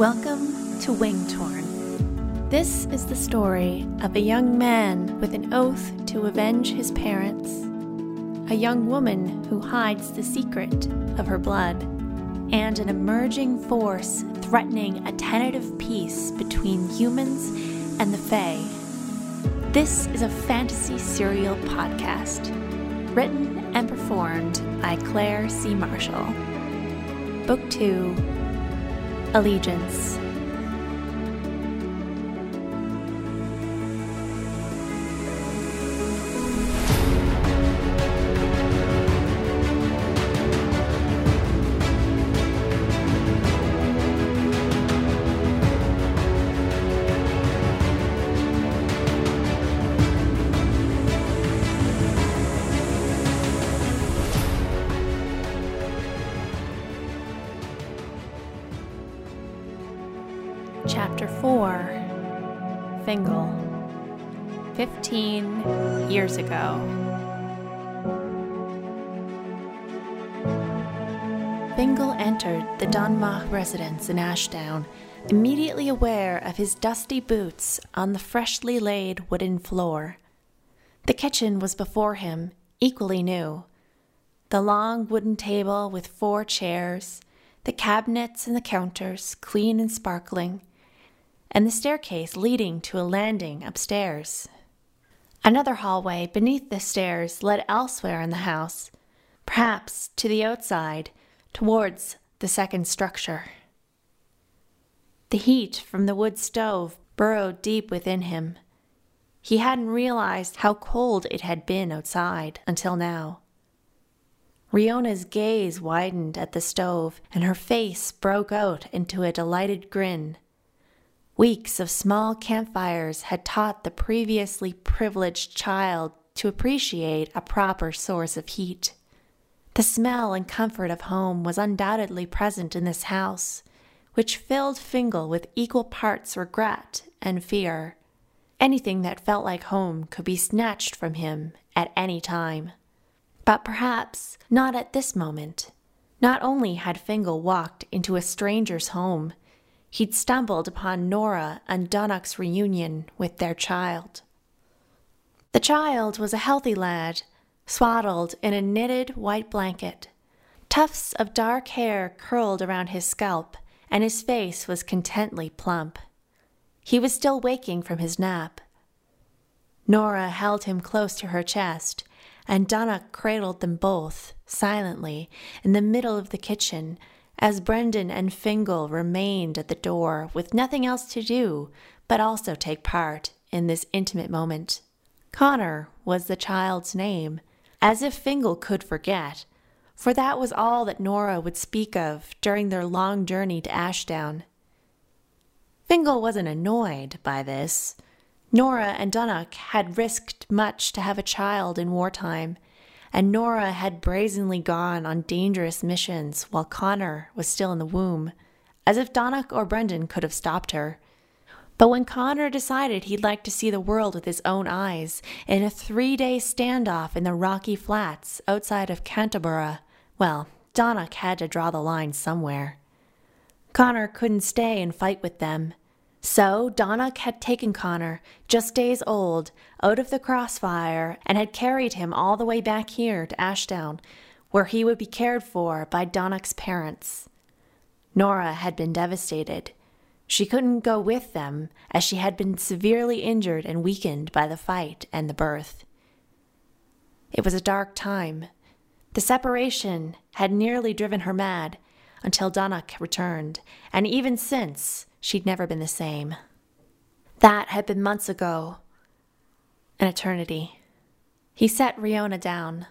Welcome to Wingtorn. This is the story of a young man with an oath to avenge his parents, a young woman who hides the secret of her blood, and an emerging force threatening a tentative peace between humans and the Fae. This is a fantasy serial podcast, written and performed by Claire C. Marshall. Book 2 Allegiance. Years ago. Fingal entered the Donmagh residence in Ashdown, immediately aware of his dusty boots on the freshly laid wooden floor. The kitchen was before him, equally new. The long wooden table with four chairs, the cabinets and the counters clean and sparkling, and the staircase leading to a landing upstairs. Another hallway beneath the stairs led elsewhere in the house, perhaps to the outside, towards the second structure. The heat from the wood stove burrowed deep within him. He hadn't realized how cold it had been outside until now. Riona's gaze widened at the stove, and her face broke out into a delighted grin. Weeks of small campfires had taught the previously privileged child to appreciate a proper source of heat. The smell and comfort of home was undoubtedly present in this house, which filled Fingal with equal parts regret and fear. Anything that felt like home could be snatched from him at any time. But perhaps not at this moment. Not only had Fingal walked into a stranger's home, he'd stumbled upon Nora and Donnoch's reunion with their child. The child was a healthy lad, swaddled in a knitted white blanket. Tufts of dark hair curled around his scalp, and his face was contently plump. He was still waking from his nap. Nora held him close to her chest, and Donnoch cradled them both, silently, in the middle of the kitchen, as Brendan and Fingal remained at the door with nothing else to do but also take part in this intimate moment. Connor was the child's name, as if Fingal could forget, for that was all that Nora would speak of during their long journey to Ashdown. Fingal wasn't annoyed by this. Nora and Donnoch had risked much to have a child in wartime, and Nora had brazenly gone on dangerous missions while Connor was still in the womb, as if Donnoch or Brendan could have stopped her. But when Connor decided he'd like to see the world with his own eyes in a three day standoff in the rocky flats outside of Canterbury, well, Donnoch had to draw the line somewhere. Connor couldn't stay and fight with them. So Donnoch had taken Connor, just days old, out of the crossfire and had carried him all the way back here to Ashdown, where he would be cared for by Donnoch's parents. Nora had been devastated. She couldn't go with them, as she had been severely injured and weakened by the fight and the birth. It was a dark time. The separation had nearly driven her mad until Donnoch returned, and even since, she'd never been the same. That had been months ago, an eternity. He set Riona down.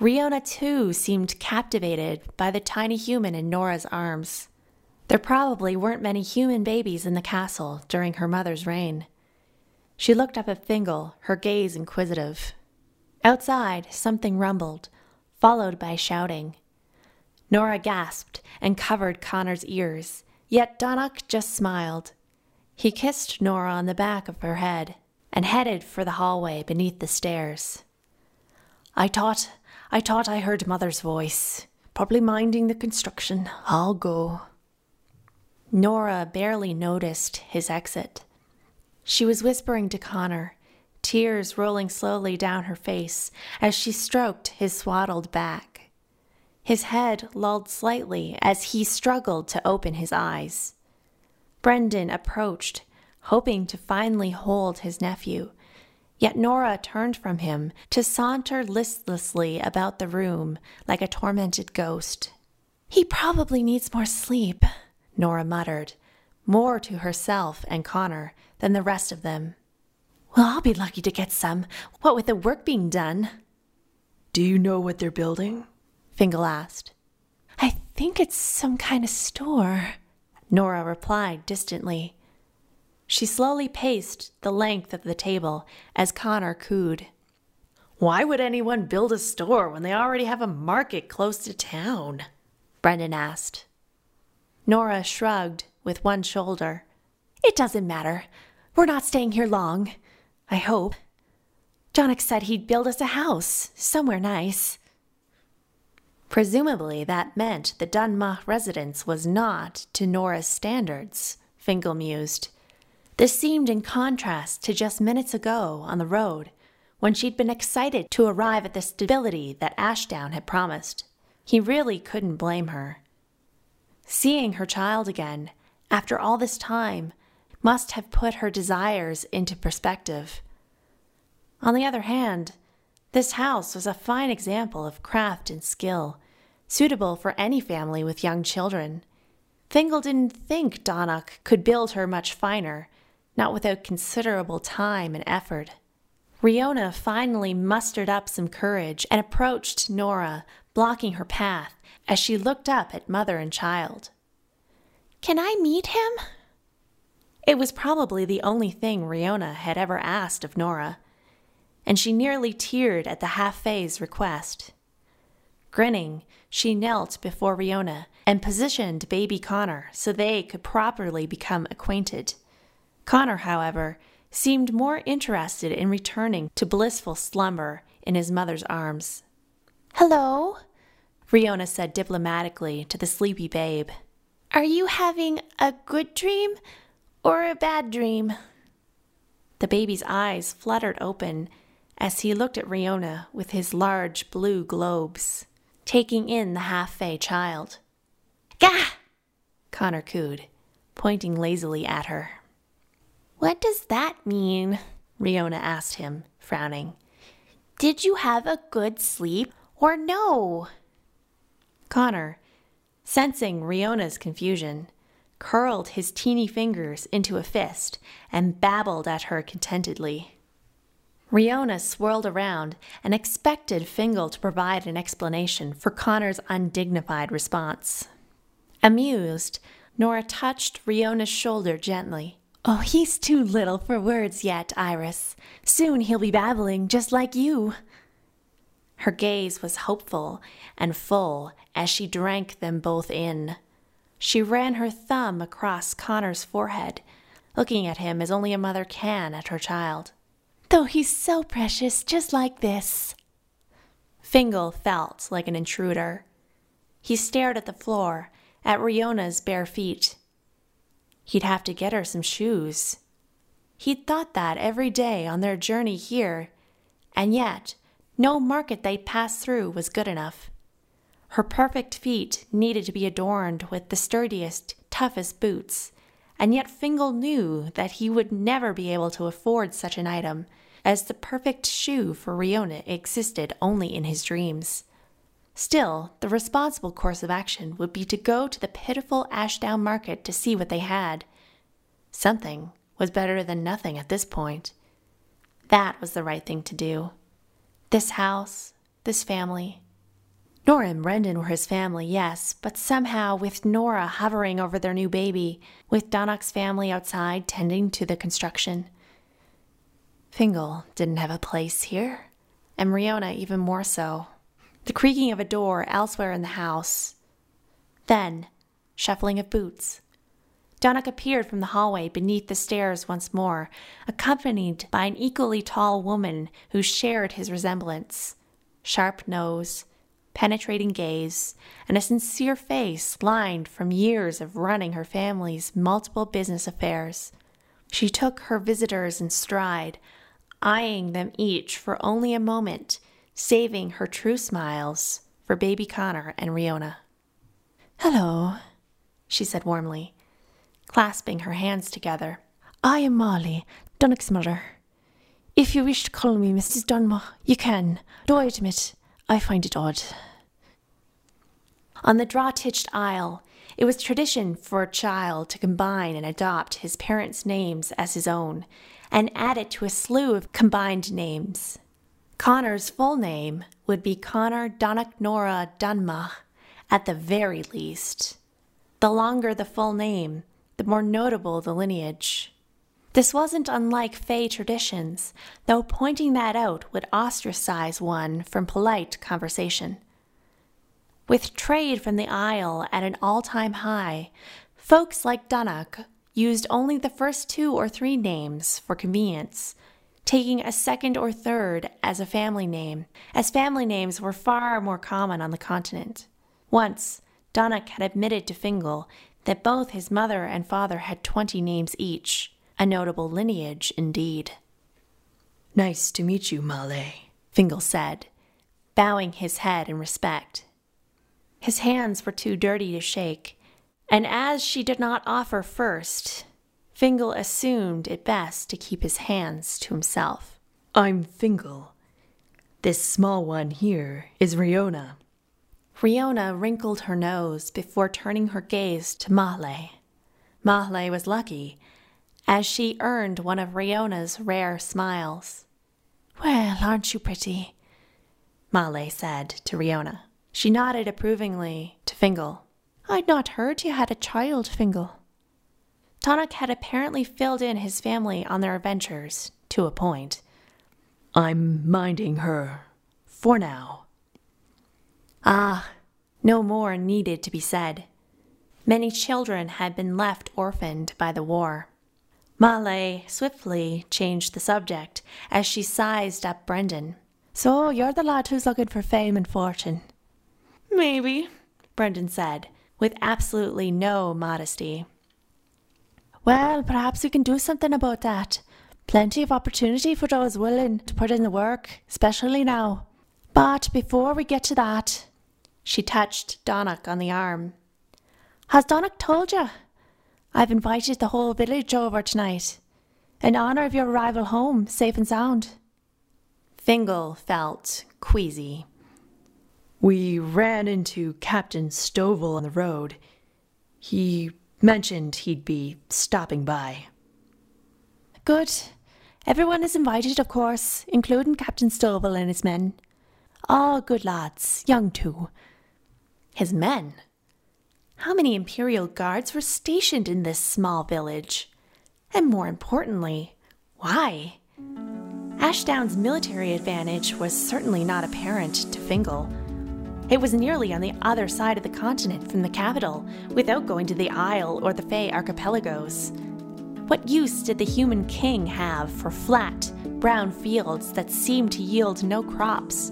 Riona, too, seemed captivated by the tiny human in Nora's arms. There probably weren't many human babies in the castle during her mother's reign. She looked up at Fingal, her gaze inquisitive. Outside, something rumbled, followed by shouting. Nora gasped and covered Connor's ears, yet Donnoch just smiled. He kissed Nora on the back of her head and headed for the hallway beneath the stairs. I thought, I thought I heard Mother's voice. Probably minding the construction. I'll go. Nora barely noticed his exit. She was whispering to Connor, tears rolling slowly down her face as she stroked his swaddled back. His head lulled slightly as he struggled to open his eyes. Brendan approached, hoping to finally hold his nephew, Yet Nora turned from him to saunter listlessly about the room like a tormented ghost. He probably needs more sleep, Nora muttered, more to herself and Connor than the rest of them. Well, I'll be lucky to get some, what with the work being done. Do you know what they're building? Fingal asked. I think it's some kind of store, Nora replied distantly. She slowly paced the length of the table as Connor cooed. Why would anyone build a store when they already have a market close to town? Brendan asked. Nora shrugged with one shoulder. It doesn't matter. We're not staying here long. I hope. Donnoch said he'd build us a house, somewhere nice. Presumably that meant the Donmagh residence was not to Nora's standards, Fingal mused. This seemed in contrast to just minutes ago on the road, when she'd been excited to arrive at the stability that Ashdown had promised. He really couldn't blame her. Seeing her child again, after all this time, must have put her desires into perspective. On the other hand, this house was a fine example of craft and skill, suitable for any family with young children. Fingal didn't think Donnoch could build her much finer, not without considerable time and effort. Riona finally mustered up some courage and approached Nora, blocking her path as she looked up at mother and child. Can I meet him? It was probably the only thing Riona had ever asked of Nora, and she nearly teared at the half fae's request. Grinning, she knelt before Riona and positioned baby Connor so they could properly become acquainted. Connor, however, seemed more interested in returning to blissful slumber in his mother's arms. Hello, Riona said diplomatically to the sleepy babe. Are you having a good dream or a bad dream? The baby's eyes fluttered open as he looked at Riona with his large blue globes, taking in the half fae child. Gah! Connor cooed, pointing lazily at her. What does that mean? Riona asked him, frowning. Did you have a good sleep or no? Connor, sensing Riona's confusion, curled his teeny fingers into a fist and babbled at her contentedly. Riona swirled around and expected Fingal to provide an explanation for Connor's undignified response. Amused, Nora touched Riona's shoulder gently Oh, he's too little for words yet, Iris. Soon he'll be babbling just like you. Her gaze was hopeful and full as she drank them both in. She ran her thumb across Connor's forehead, looking at him as only a mother can at her child. Though he's so precious, just like this. Fingal felt like an intruder. He stared at the floor, at Riona's bare feet. He'd have to get her some shoes. He'd thought that every day on their journey here, and yet no market they'd passed through was good enough. Her perfect feet needed to be adorned with the sturdiest, toughest boots, and yet Fingal knew that he would never be able to afford such an item, as the perfect shoe for Riona existed only in his dreams. Still, the responsible course of action would be to go to the pitiful Ashdown market to see what they had. Something was better than nothing at this point. That was the right thing to do. This house, this family. Nora and Brendan were his family, yes, but somehow with Nora hovering over their new baby, with Donnoch's family outside tending to the construction. Fingal didn't have a place here, and Riona even more so the creaking of a door elsewhere in the house. Then, shuffling of boots. Donnoch appeared from the hallway beneath the stairs once more, accompanied by an equally tall woman who shared his resemblance. Sharp nose, penetrating gaze, and a sincere face lined from years of running her family's multiple business affairs. She took her visitors in stride, eyeing them each for only a moment, saving her true smiles for baby Connor and Riona. Hello, she said warmly, clasping her hands together. I am Molly, Donnoch's mother. If you wish to call me Mrs. Dunmore, you can, though I admit I find it odd. On the Drottitched Isle, it was tradition for a child to combine and adopt his parents' names as his own, and add it to a slew of combined names. Connor's full name would be Connor Donnoch Nora Donmagh, at the very least. The longer the full name, the more notable the lineage. This wasn't unlike Fae traditions, though pointing that out would ostracize one from polite conversation. With trade from the Isle at an all time high, folks like Donnoch used only the first two or three names for convenience, taking a second or third as a family name, as family names were far more common on the continent. Once, Donnoch had admitted to Fingal that both his mother and father had twenty names each a notable lineage indeed. Nice to meet you, Male, Fingal said, bowing his head in respect. His hands were too dirty to shake, and as she did not offer first, Fingal assumed it best to keep his hands to himself. I'm Fingal. This small one here is Riona. Riona wrinkled her nose before turning her gaze to Mahle. Mahle was lucky as she earned one of Riona's rare smiles. Well, aren't you pretty? Male said to Riona. She nodded approvingly to Fingal. I'd not heard you had a child, Fingal. Donnoch had apparently filled in his family on their adventures, to a point. I'm minding her, for now. Ah, no more needed to be said. Many children had been left orphaned by the war. Male swiftly changed the subject as she sized up Brendan. So you're the lad who's looking for fame and fortune? Maybe, Brendan said, with absolutely no modesty. Well, perhaps we can do something about that. Plenty of opportunity for those willing to put in the work, especially now. But before we get to that, she touched Donnoch on the arm. Has Donnoch told you I've invited the whole village over tonight, in honour of your arrival home, safe and sound. Fingal felt queasy. We ran into Captain Stovall on the road. He mentioned he'd be stopping by. Good. Everyone is invited, of course, including Captain Stovall and his men. All good lads, young too. His men? How many Imperial guards were stationed in this small village? And more importantly, why? Ashdown's military advantage was certainly not apparent to Fingal. It was nearly on the other side of the continent from the capital, without going to the Isle or the Fae archipelagos. What use did the human king have for flat, brown fields that seemed to yield no crops?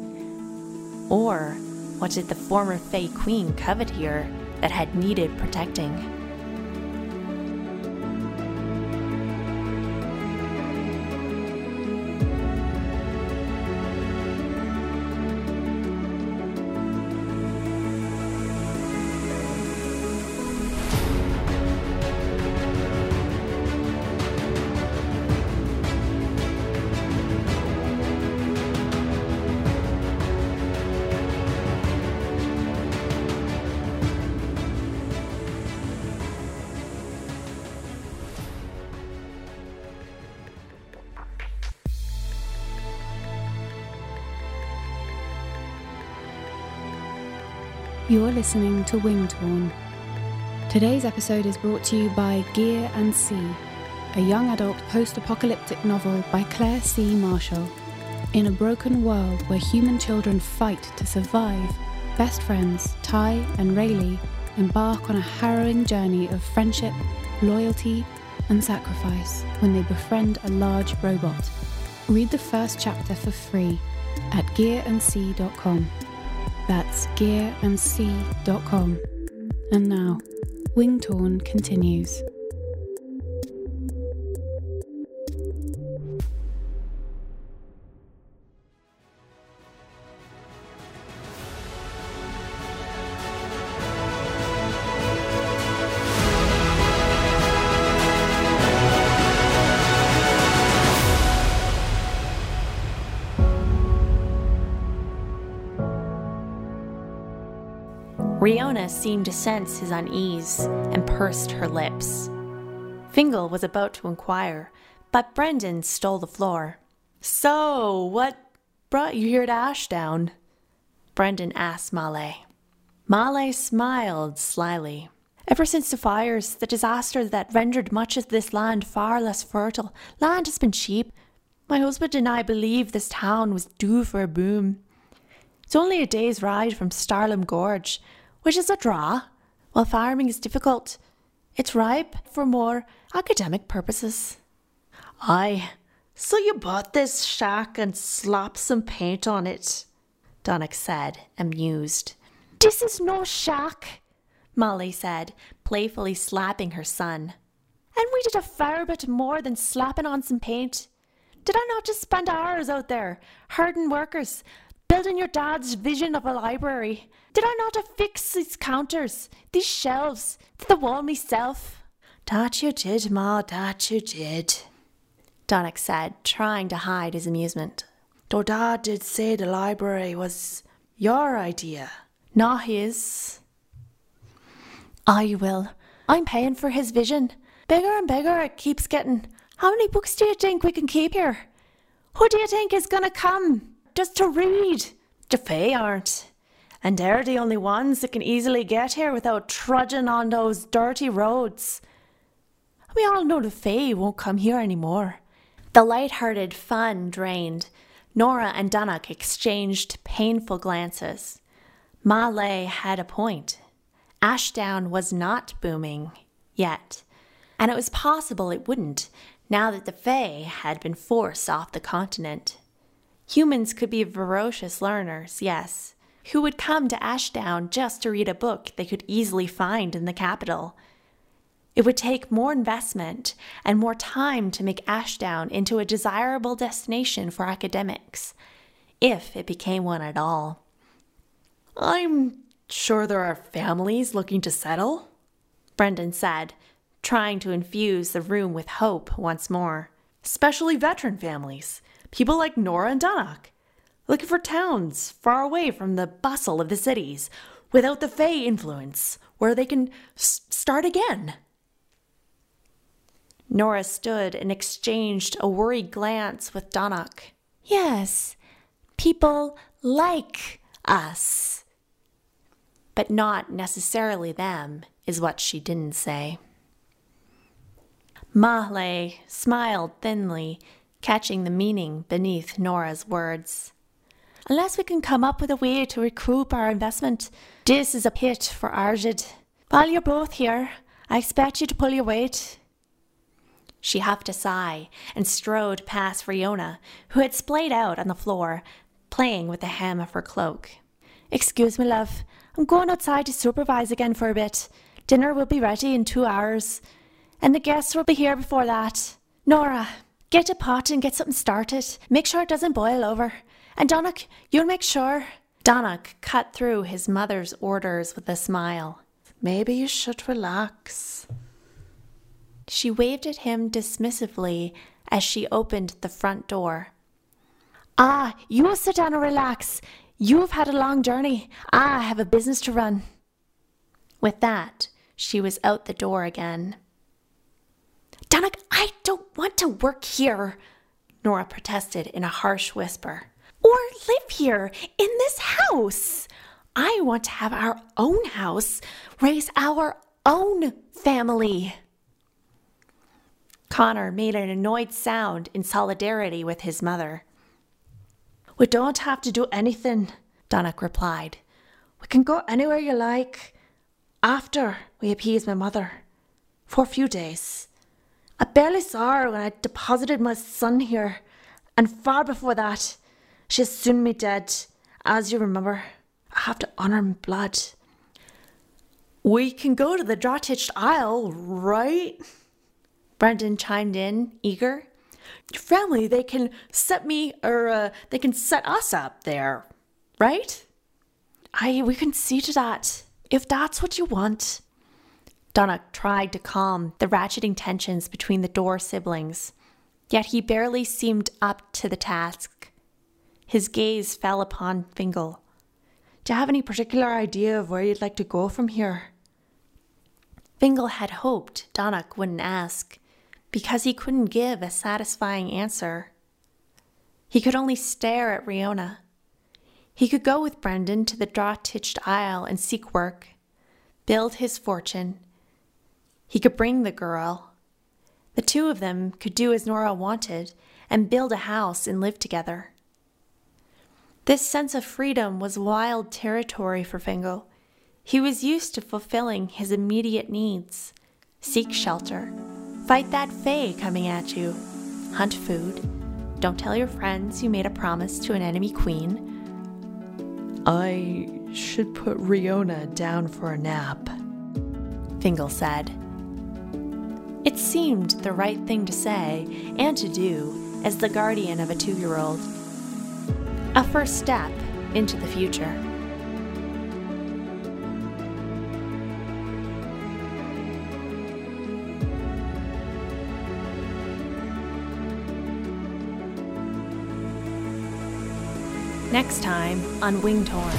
Or what did the former Fae queen covet here? that had needed protecting. You're listening to Wingtorn. Today's episode is brought to you by Gear and Sea, a young adult post apocalyptic novel by Claire C. Marshall. In a broken world where human children fight to survive, best friends Ty and Rayleigh embark on a harrowing journey of friendship, loyalty, and sacrifice when they befriend a large robot. Read the first chapter for free at gearandsea.com. That's gearandc.com. And now, Wingtorn continues. Riona seemed to sense his unease and pursed her lips. Fingal was about to inquire, but Brendan stole the floor. So, what brought you here to Ashdown? Brendan asked Male. Male smiled slyly. Ever since the fires, the disaster that rendered much of this land far less fertile, land has been cheap. My husband and I believe this town was due for a boom. It's only a day's ride from Starlam Gorge, which is a draw. While farming is difficult, it's ripe for more academic purposes. Aye, so you bought this shack and slapped some paint on it, Donnoch said, amused. This is no shack, Molly said, playfully slapping her son. And we did a fair bit more than slapping on some paint. Did I not just spend hours out there, herding workers, building your dad's vision of a library. Did I not affix these counters, these shelves, to the wall myself? That you did, Ma, that you did, Donnoch said, trying to hide his amusement. Though Dad did say the library was your idea, not his. I will. I'm paying for his vision. Bigger and bigger it keeps getting. How many books do you think we can keep here? Who do you think is gonna come? just to read. The Fae aren't. And they're the only ones that can easily get here without trudging on those dirty roads. We all know the Fae won't come here anymore. The light-hearted fun drained. Nora and Donnoch exchanged painful glances. Male had a point. Ashdown was not booming yet, and it was possible it wouldn't now that the Fae had been forced off the continent. Humans could be ferocious learners, yes, who would come to Ashdown just to read a book they could easily find in the capital. It would take more investment and more time to make Ashdown into a desirable destination for academics, if it became one at all. I'm sure there are families looking to settle, Brendan said, trying to infuse the room with hope once more, especially veteran families. People like Nora and Donnoch, looking for towns far away from the bustle of the cities, without the Fae influence, where they can s- start again. Nora stood and exchanged a worried glance with Donnoch. Yes, people like us. But not necessarily them, is what she didn't say. Mahle smiled thinly catching the meaning beneath Nora's words. Unless we can come up with a way to recoup our investment, this is a pit for Argid. While you're both here, I expect you to pull your weight. She huffed a sigh and strode past Riona, who had splayed out on the floor, playing with the hem of her cloak. Excuse me, love. I'm going outside to supervise again for a bit. Dinner will be ready in two hours, and the guests will be here before that. Nora, Get a pot and get something started. Make sure it doesn't boil over. And Donnoch, you'll make sure. Donnoch cut through his mother's orders with a smile. Maybe you should relax. She waved at him dismissively as she opened the front door. Ah, you will sit down and relax. You've had a long journey. I have a business to run. With that, she was out the door again. Donnoch, I don't want to work here, Nora protested in a harsh whisper. Or live here in this house. I want to have our own house, raise our own family. Connor made an annoyed sound in solidarity with his mother. We don't have to do anything, Donnoch replied. We can go anywhere you like after we appease my mother for a few days. I barely saw her when I deposited my son here, and far before that, she assumed me dead, as you remember. I have to honor my blood. We can go to the Drottitched Isle, right? Brendan chimed in, eager. Your family, they can set me, or uh, they can set us up there, right? Aye, we can see to that, if that's what you want. Donnoch tried to calm the ratcheting tensions between the Dorr siblings, yet he barely seemed up to the task. His gaze fell upon Fingal. Do you have any particular idea of where you'd like to go from here? Fingal had hoped Donnoch wouldn't ask, because he couldn't give a satisfying answer. He could only stare at Riona. He could go with Brendan to the Drottitched Isle and seek work, build his fortune. He could bring the girl. The two of them could do as Nora wanted and build a house and live together. This sense of freedom was wild territory for Fingal. He was used to fulfilling his immediate needs seek shelter, fight that Fae coming at you, hunt food, don't tell your friends you made a promise to an enemy queen. I should put Riona down for a nap, Fingal said. It seemed the right thing to say and to do as the guardian of a two year old. A first step into the future. Next time on Wingtorn.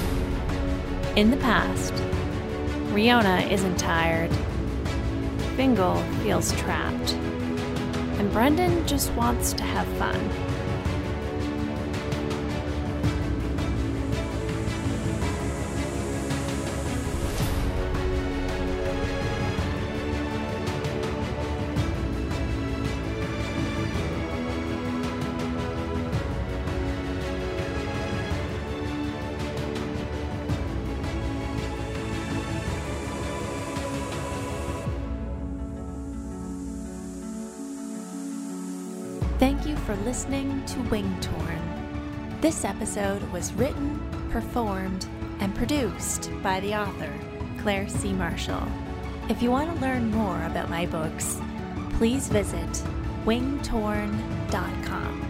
In the past, Riona isn't tired. Fingal feels trapped. And Brendan just wants to have fun. Thank you for listening to Wingtorn. This episode was written, performed, and produced by the author, Claire C. Marshall. If you want to learn more about my books, please visit wingtorn.com.